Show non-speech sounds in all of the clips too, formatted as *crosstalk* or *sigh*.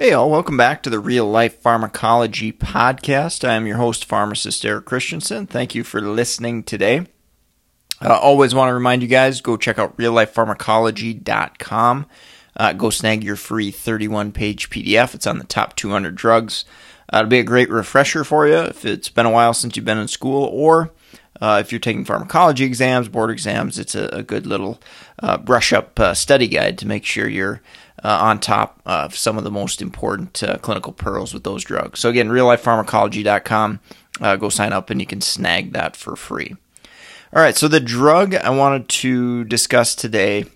Hey, all, welcome back to the Real Life Pharmacology Podcast. I am your host, pharmacist Eric Christensen. Thank you for listening today. Uh, always want to remind you guys go check out reallifepharmacology.com. Uh, go snag your free 31 page PDF. It's on the top 200 drugs. Uh, it'll be a great refresher for you if it's been a while since you've been in school, or uh, if you're taking pharmacology exams, board exams, it's a, a good little uh, brush up uh, study guide to make sure you're uh, on top of some of the most important uh, clinical pearls with those drugs. So, again, reallifepharmacology.com. Uh, go sign up and you can snag that for free. All right, so the drug I wanted to discuss today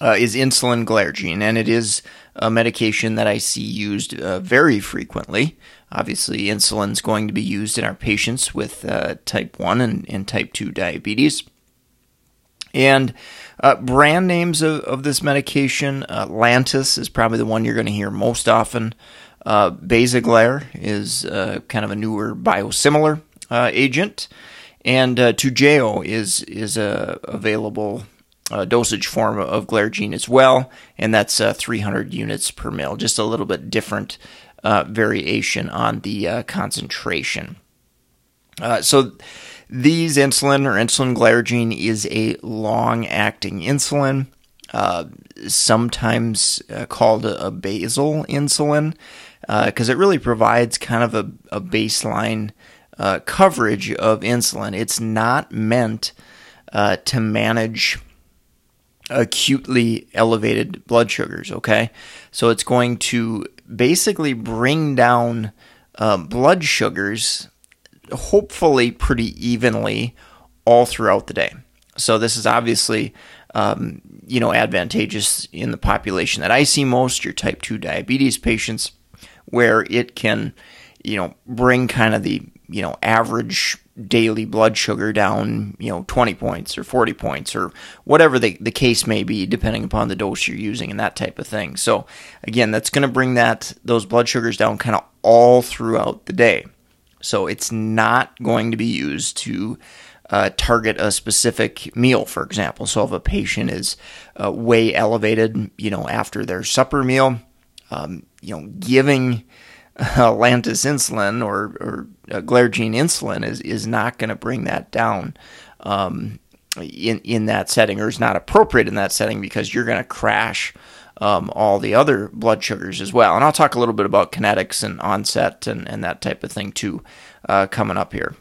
uh, is insulin glargine, and it is a medication that I see used uh, very frequently. Obviously, insulin is going to be used in our patients with uh, type 1 and, and type 2 diabetes. And uh, brand names of, of this medication, uh, Lantus is probably the one you're going to hear most often. Uh, Basaglar is uh, kind of a newer biosimilar uh, agent, and uh, Toujeo is is a available uh, dosage form of glargine as well, and that's 300 units per mil. Just a little bit different variation on the concentration. so these insulin or insulin glargine is a long acting insulin, uh, sometimes uh, called a, a, basal insulin, because uh, it really provides kind of a, a baseline uh, coverage of insulin. It's not meant to manage acutely elevated blood sugars, okay? So it's going to basically bring down uh, blood sugars hopefully pretty evenly all throughout the day. So this is obviously um, you know advantageous in the population that I see most, your type two diabetes patients, where it can you know bring kind of the you know average daily blood sugar down you know 20 points or 40 points or whatever the, the case may be depending upon the dose you're using and that type of thing so again that's going to bring that those blood sugars down kind of all throughout the day so it's not going to be used to uh, target a specific meal, for example. So if a patient is uh, way elevated, you know, after their supper meal, um, you know, giving uh, Lantus insulin or, or uh, Glargine insulin is, is not going to bring that down um, in, in that setting or is not appropriate in that setting because you're going to crash um, all the other blood sugars as well. And I'll talk a little bit about kinetics and onset and, and that type of thing too uh, coming up here.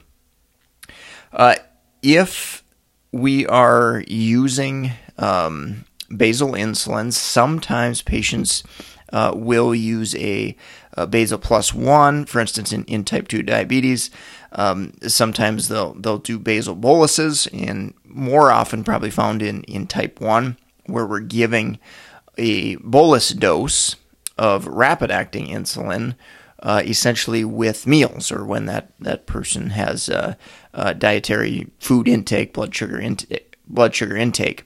Uh, if we are using um, basal insulin, sometimes patients uh, will use a, a, basal plus one, for instance, in, in type 2 diabetes. Um, sometimes they'll, they'll do basal boluses, and more often probably found in, in type 1, where we're giving a bolus dose of rapid acting insulin uh, essentially with meals or when that, that person has uh, uh, dietary food intake, blood sugar intake, blood sugar intake.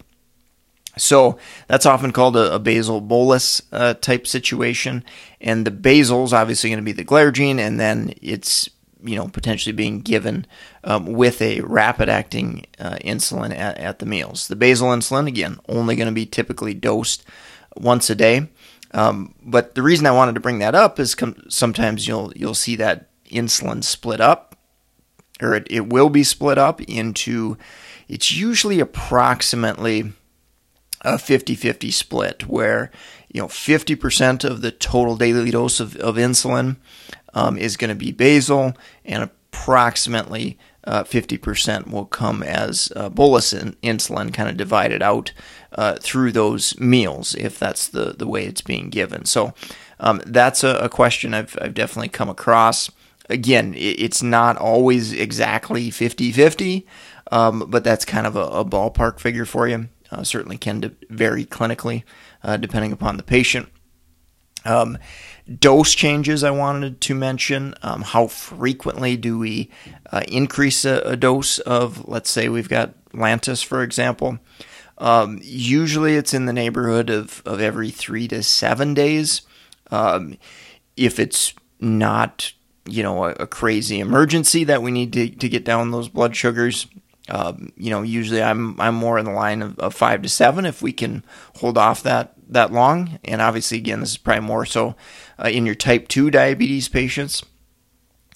So that's often called a, a basal bolus uh, type situation, and the basal is obviously going to be the glargine, and then it's you know potentially being given um, with a rapid acting insulin at, at the meals. The basal insulin again only going to be typically dosed once a day. Um, but the reason I wanted to bring that up is com- sometimes you'll you'll see that insulin split up, or it, it will be split up into. It's usually approximately a 50-50 split where you know 50% of the total daily dose of, of insulin um, is going to be basal and approximately uh, 50% will come as uh, bolus in, insulin kind of divided out uh, through those meals if that's the, the way it's being given. So um, that's a, a, question I've, I've definitely come across. Again, it, it's not always exactly 50 50, um, but that's kind of a, a ballpark figure for you. Uh, certainly can vary clinically uh, depending upon the patient. Um, dose changes I wanted to mention. Um, how frequently do we uh, increase a, a, dose of, let's say we've got Lantus, for example? Um, usually it's in the neighborhood of, of every three to seven days. Um, if it's not, you know, a, a, crazy emergency that we need to, to get down those blood sugars, um, you know, usually I'm I'm more in the line of, of, five to seven if we can hold off that that long. And obviously, again, this is probably more so uh, in your type two diabetes patients,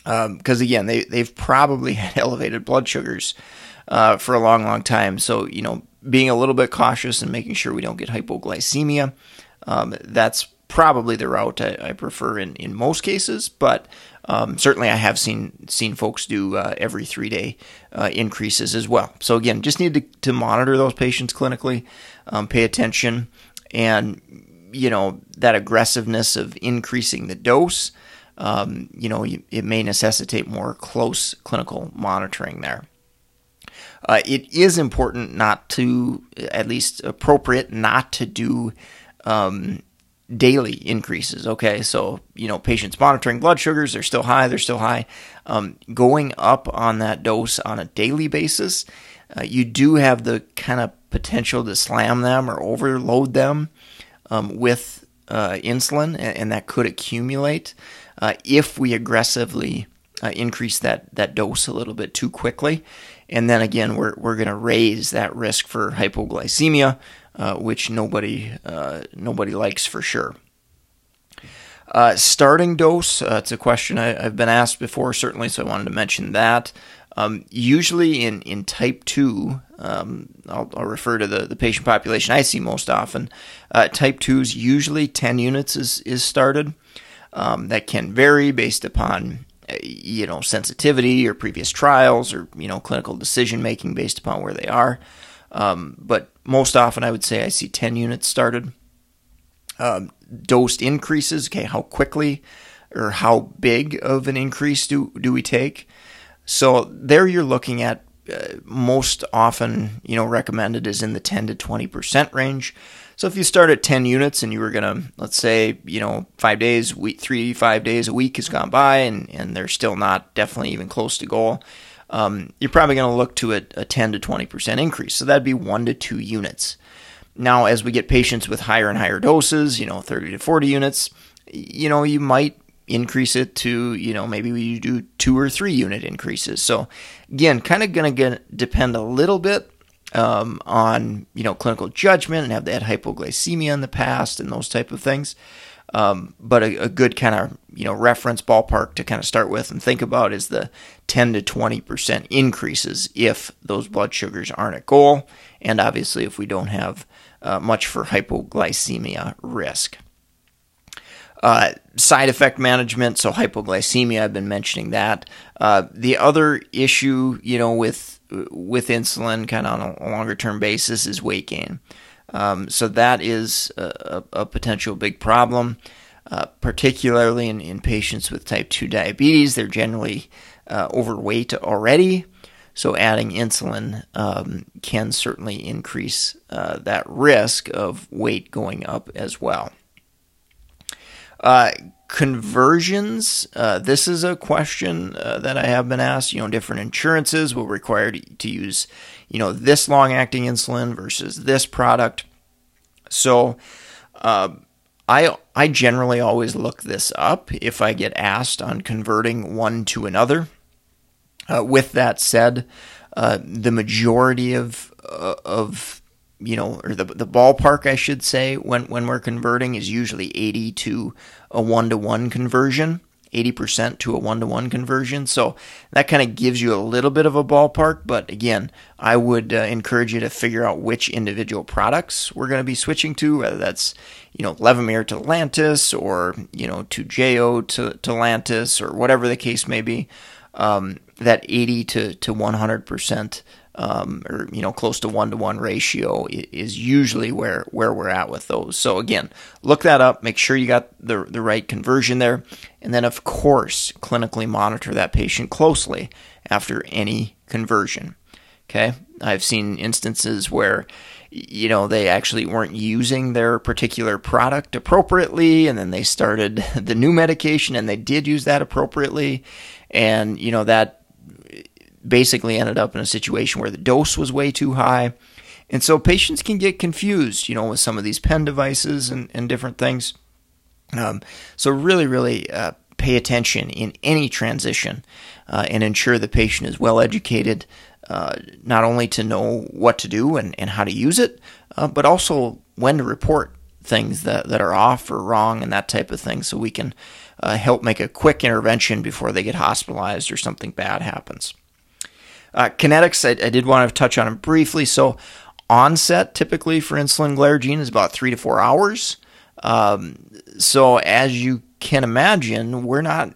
because um, again, they they've probably *laughs* had elevated blood sugars uh, for a long, long time. So you know, being a little bit cautious and making sure we don't get hypoglycemia, um, that's probably the route I, I, prefer in, in most cases, but um, certainly I have seen seen folks do uh, every three day uh, increases as well. So again, just need to, to monitor those patients clinically, um, pay attention, and you know that aggressiveness of increasing the dose. Um, you know, it may necessitate more close clinical monitoring there. Uh, it is important not to, at least appropriate, not to do um, daily increases. Okay, so you know, patients monitoring blood sugars, they're still high, they're still high. Um, going up on that dose on a daily basis, uh, you do have the kind of potential to slam them or overload them um, with uh, insulin, and, and, that could accumulate uh, if we aggressively uh, increase that that dose a little bit too quickly. And then again, we're, we're going to raise that risk for hypoglycemia, uh, which nobody uh, nobody likes for sure. Uh, starting dose, it's a question I, have been asked before, certainly, so I wanted to mention that. Um, usually in, in type 2, um, I'll, I'll, refer to the, the patient population I see most often. Uh, type 2s, usually 10 units is, is started. Um, that can vary based upon you know sensitivity or previous trials or you know clinical decision making based upon where they are. Um, but most often, I would say I see 10 units started. Um, dosed increases, okay, how quickly or how big of an increase do, do we take? So there you're looking at uh, most often, you know, recommended is in the 10 to 20% range. So if you start at 10 units and you were going to, let's say, you know, five days, week, three, five days a week has gone by and, and they're still not definitely even close to goal, um, you're probably going to look to a, a 10 to 20% increase. So that'd be one to two units. Now, as we get patients with higher and higher doses, you know, 30 to 40 units, you know, you might increase it to, you know, maybe we do two or three unit increases. So again, kind of going to depend a little bit um, on you know clinical judgment and have they had hypoglycemia in the past and those type of things. Um, but a, a, good kind of you know reference ballpark to kind of start with and think about is the 10 to 20 percent increases if those blood sugars aren't at goal, and obviously if we don't have uh, much for hypoglycemia risk. Uh, side effect management, so hypoglycemia, I've been mentioning that. Uh, the other issue, you know, with with insulin kind of on a longer term basis is weight gain. Um, so that is a, a, potential big problem, uh, particularly in, in patients with type 2 diabetes. They're generally uh, overweight already. So adding insulin um, can certainly increase uh, that risk of weight going up as well. Uh, conversions uh, this is a question uh, that i have been asked you know different insurances will require to, to use you know this long acting insulin versus this product. So uh, i i generally always look this up if i get asked on converting one to another. Uh, with that said uh, the majority of uh, of you know, or the the ballpark, I should say, when when we're converting is usually 80 to a one to one conversion, 80% to a one to one conversion. So that kind of gives you a little bit of a ballpark. But again, I would uh, encourage you to figure out which individual products we're going to be switching to, whether that's you know Levemir to Lantus or you know Toujeo to to Lantus or whatever the case may be. Um, that 80 to to 100 percent um, or you know close to one to one ratio is usually where where we're at with those. So again, look that up. Make sure you got the the right conversion there, and then of course clinically monitor that patient closely after any conversion. Okay, I've seen instances where you know, they actually weren't using their particular product appropriately, and then they started *laughs* the new medication and they did use that appropriately. And, you know, that basically ended up in a situation where the dose was way too high. And so patients can get confused, you know, with some of these pen devices and, and different things. Um, so, really, really uh, pay attention in any transition uh, and ensure the patient is well educated uh, not only to know what to do and, and how to use it, uh, but also when to report things that, that are off or wrong and that type of thing so we can uh, help make a quick intervention before they get hospitalized or something bad happens. Uh, kinetics, I, I, did want to touch on them briefly. So, onset typically for insulin glargine is about three to four hours. Um, so, as you can imagine, we're not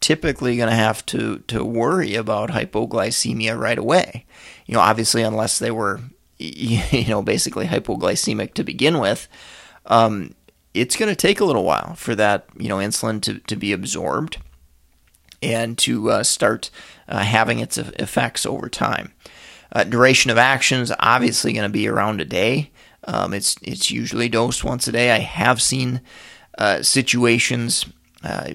typically going to have to to worry about hypoglycemia right away. You know, obviously, unless they were, *laughs* you know, basically hypoglycemic to begin with, um, it's going to take a little while for that, you know, insulin to, to be absorbed and to uh, start uh, having its effects over time. Uh, duration of action is obviously going to be around a day. Um, it's it's usually dosed once a day. I have seen uh, situations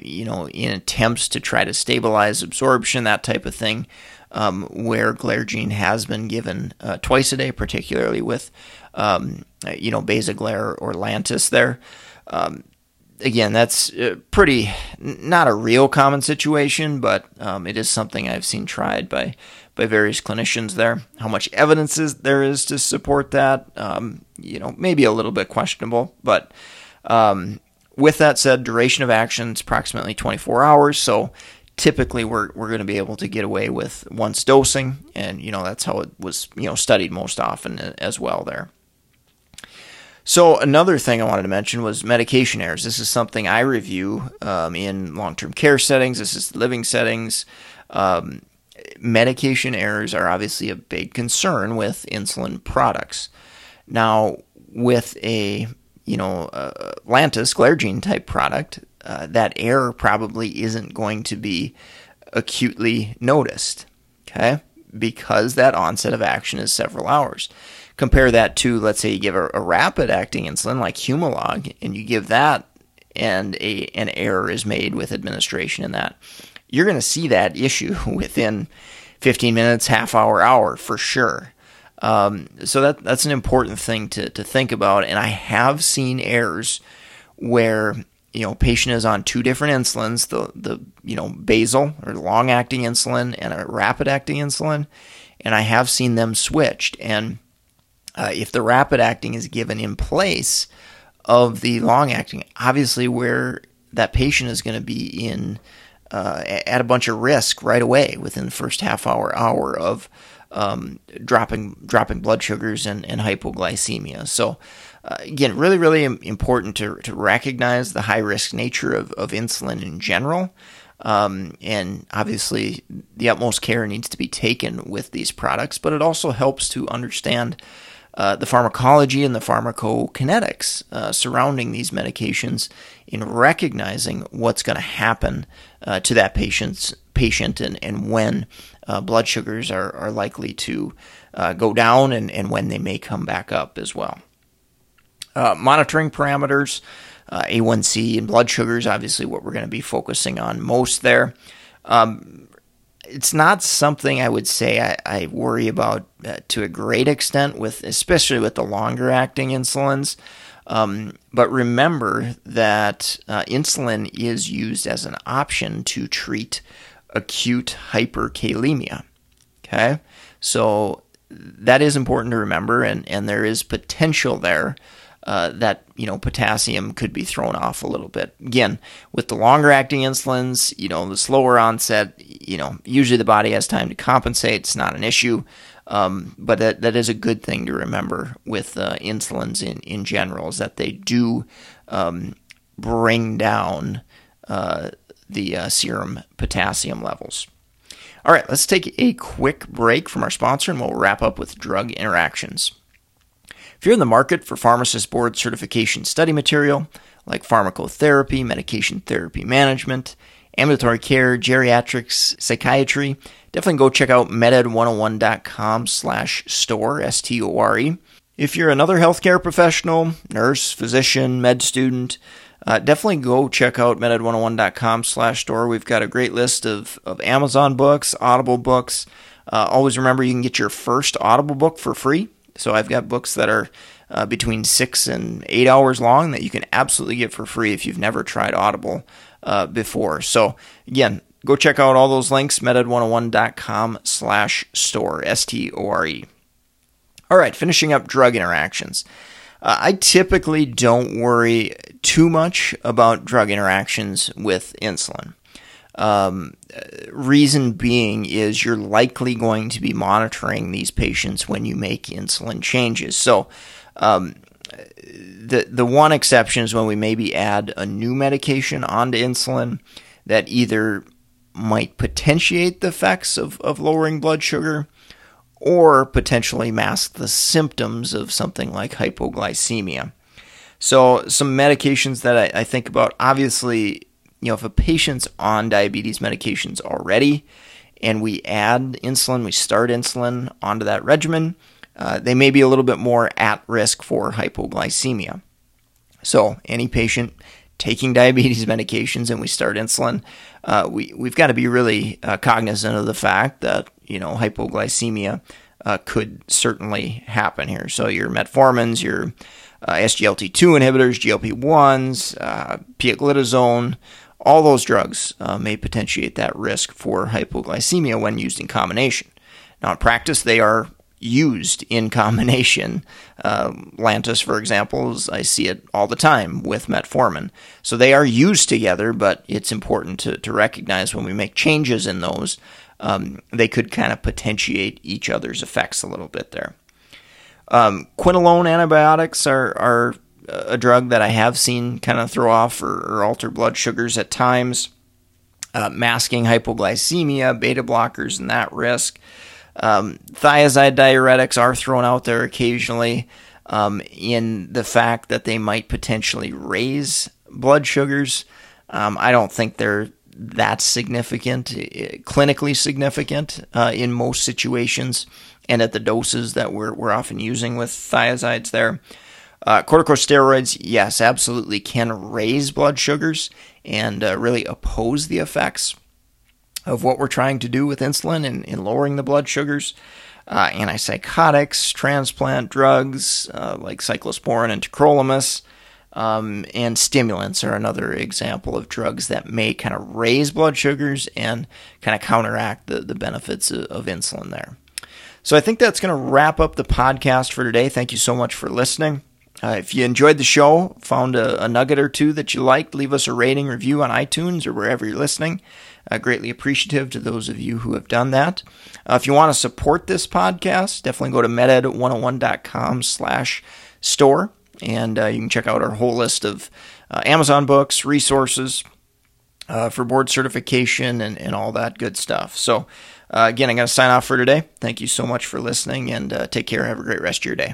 you know, in attempts to try to stabilize absorption, that type of thing, um, where glargine has been given twice a day, particularly with, um, you know, Basaglar or Lantus there. Um, again, that's uh, pretty, not a real common situation, but um, it is something I've seen tried by, by various clinicians there. How much evidence is there is to support that, um, you know, maybe a little bit questionable, but um, with that said, duration of action is approximately 24 hours. So typically we're, we're going to be able to get away with once dosing. And, you know, that's how it was, you know, studied most often as well there. So another thing I wanted to mention was medication errors. This is something I review um, in long-term care settings, assisted living settings. Um, medication errors are obviously a big concern with insulin products. Now, with a you know, uh, Lantus, Glargine type product, uh, that error probably isn't going to be acutely noticed, okay? Because that onset of action is several hours. Compare that to, let's say, you give a, a rapid acting insulin like Humalog, and you give that, and a an error is made with administration in that. You're going to see that issue *laughs* within 15 minutes, half hour, hour for sure. Um, so that that's an important thing to, to think about. And I have seen errors where you know patient is on two different insulins, the the you know basal or long acting insulin and a rapid acting insulin, and I have seen them switched. And uh, if the rapid acting is given in place of the long acting, obviously where that patient is going to be in uh, at a bunch of risk right away within the first half hour hour of um, dropping dropping blood sugars and, and hypoglycemia. So uh, again, really really important to to recognize the high risk nature of, of insulin in general. Um, and obviously, the utmost care needs to be taken with these products, but it also helps to understand uh, the pharmacology and the pharmacokinetics uh, surrounding these medications in recognizing what's going to happen uh, to that patient's patient and, and when uh, blood sugars are, are likely to uh, go down and, and when they may come back up as well. Monitoring parameters, uh, A1C and blood sugars, obviously, what we're going to be focusing on most there. Um, it's not something I would say I, I worry about uh, to a great extent with, especially with the longer acting insulins. Um, but remember that uh, insulin is used as an option to treat acute hyperkalemia. Okay, so that is important to remember, and, and there is potential there uh, that you know potassium could be thrown off a little bit. Again, with the longer acting insulins, you know the slower onset, you know usually the body has time to compensate. It's not an issue, um, but that that is a good thing to remember with uh, insulins in in general is that they do um, bring down. Uh, the uh, serum potassium levels. All right, let's take a quick break from our sponsor and we'll wrap up with drug interactions. If you're in the market for pharmacist board certification study material like pharmacotherapy, medication therapy management, ambulatory care, geriatrics, psychiatry, definitely go check out meded101.com slash store, S-T-O-R-E. If you're another healthcare professional, nurse, physician, med student, uh, definitely go check out meded101.com slash store. We've got a great list of, of Amazon books, Audible books. Uh, always remember you can get your first Audible book for free. So I've got books that are uh, between six and eight hours long that you can absolutely get for free if you've never tried Audible uh, before. So again, go check out all those links, meded101.com slash store, S-T-O-R-E. All right, finishing up drug interactions. Uh, I typically don't worry too much about drug interactions with insulin. Um, reason being is you're likely going to be monitoring these patients when you make insulin changes. So, um, the the one exception is when we maybe add a new medication onto insulin that either might potentiate the effects of, of lowering blood sugar or potentially mask the symptoms of something like hypoglycemia. So, some medications that I, I, think about obviously, you know, if a patient's on diabetes medications already and we add insulin, we start insulin onto that regimen, uh, they may be a little bit more at risk for hypoglycemia. So, any patient taking *laughs* diabetes medications and we start insulin, uh, we, we've got to be really uh, cognizant of the fact that you know, hypoglycemia uh, could certainly happen here. So your metformins, your uh, SGLT2 inhibitors, GLP1s, uh, pioglitazone, all those drugs uh, may potentiate that risk for hypoglycemia when used in combination. Now, in practice, they are used in combination. Uh, Lantus, for example, I see it all the time with metformin. So they are used together, but it's important to, to recognize when we make changes in those um, they could kind of potentiate each other's effects a little bit there. Um, quinolone antibiotics are, are a drug that I have seen kind of throw off or, or alter blood sugars at times, uh, masking hypoglycemia, beta blockers, and that risk. Um, thiazide diuretics are thrown out there occasionally um, in the fact that they might potentially raise blood sugars. Um, I don't think they're that significant, clinically significant uh, in most situations, and at the doses that we're, we're often using with thiazides there. Uh, corticosteroids, yes, absolutely can raise blood sugars and uh, really oppose the effects of what we're trying to do with insulin in, in lowering the blood sugars. Uh, antipsychotics, transplant drugs uh, like cyclosporin and tacrolimus, um, and stimulants are another example of drugs that may kind of raise blood sugars and kind of counteract the, the benefits of, of insulin there. So I think that's going to wrap up the podcast for today. Thank you so much for listening. Uh, if you enjoyed the show, found a, a, nugget or two that you liked, leave us a rating review on iTunes or wherever you're listening. Uh, greatly appreciative to those of you who have done that. Uh, if you want to support this podcast, definitely go to meded101.com slash store and uh, you can check out our whole list of uh, Amazon books, resources uh, for board certification, and, and all that good stuff. So, again, I'm going to sign off for today. Thank you so much for listening, and take care. Have a great rest of your day.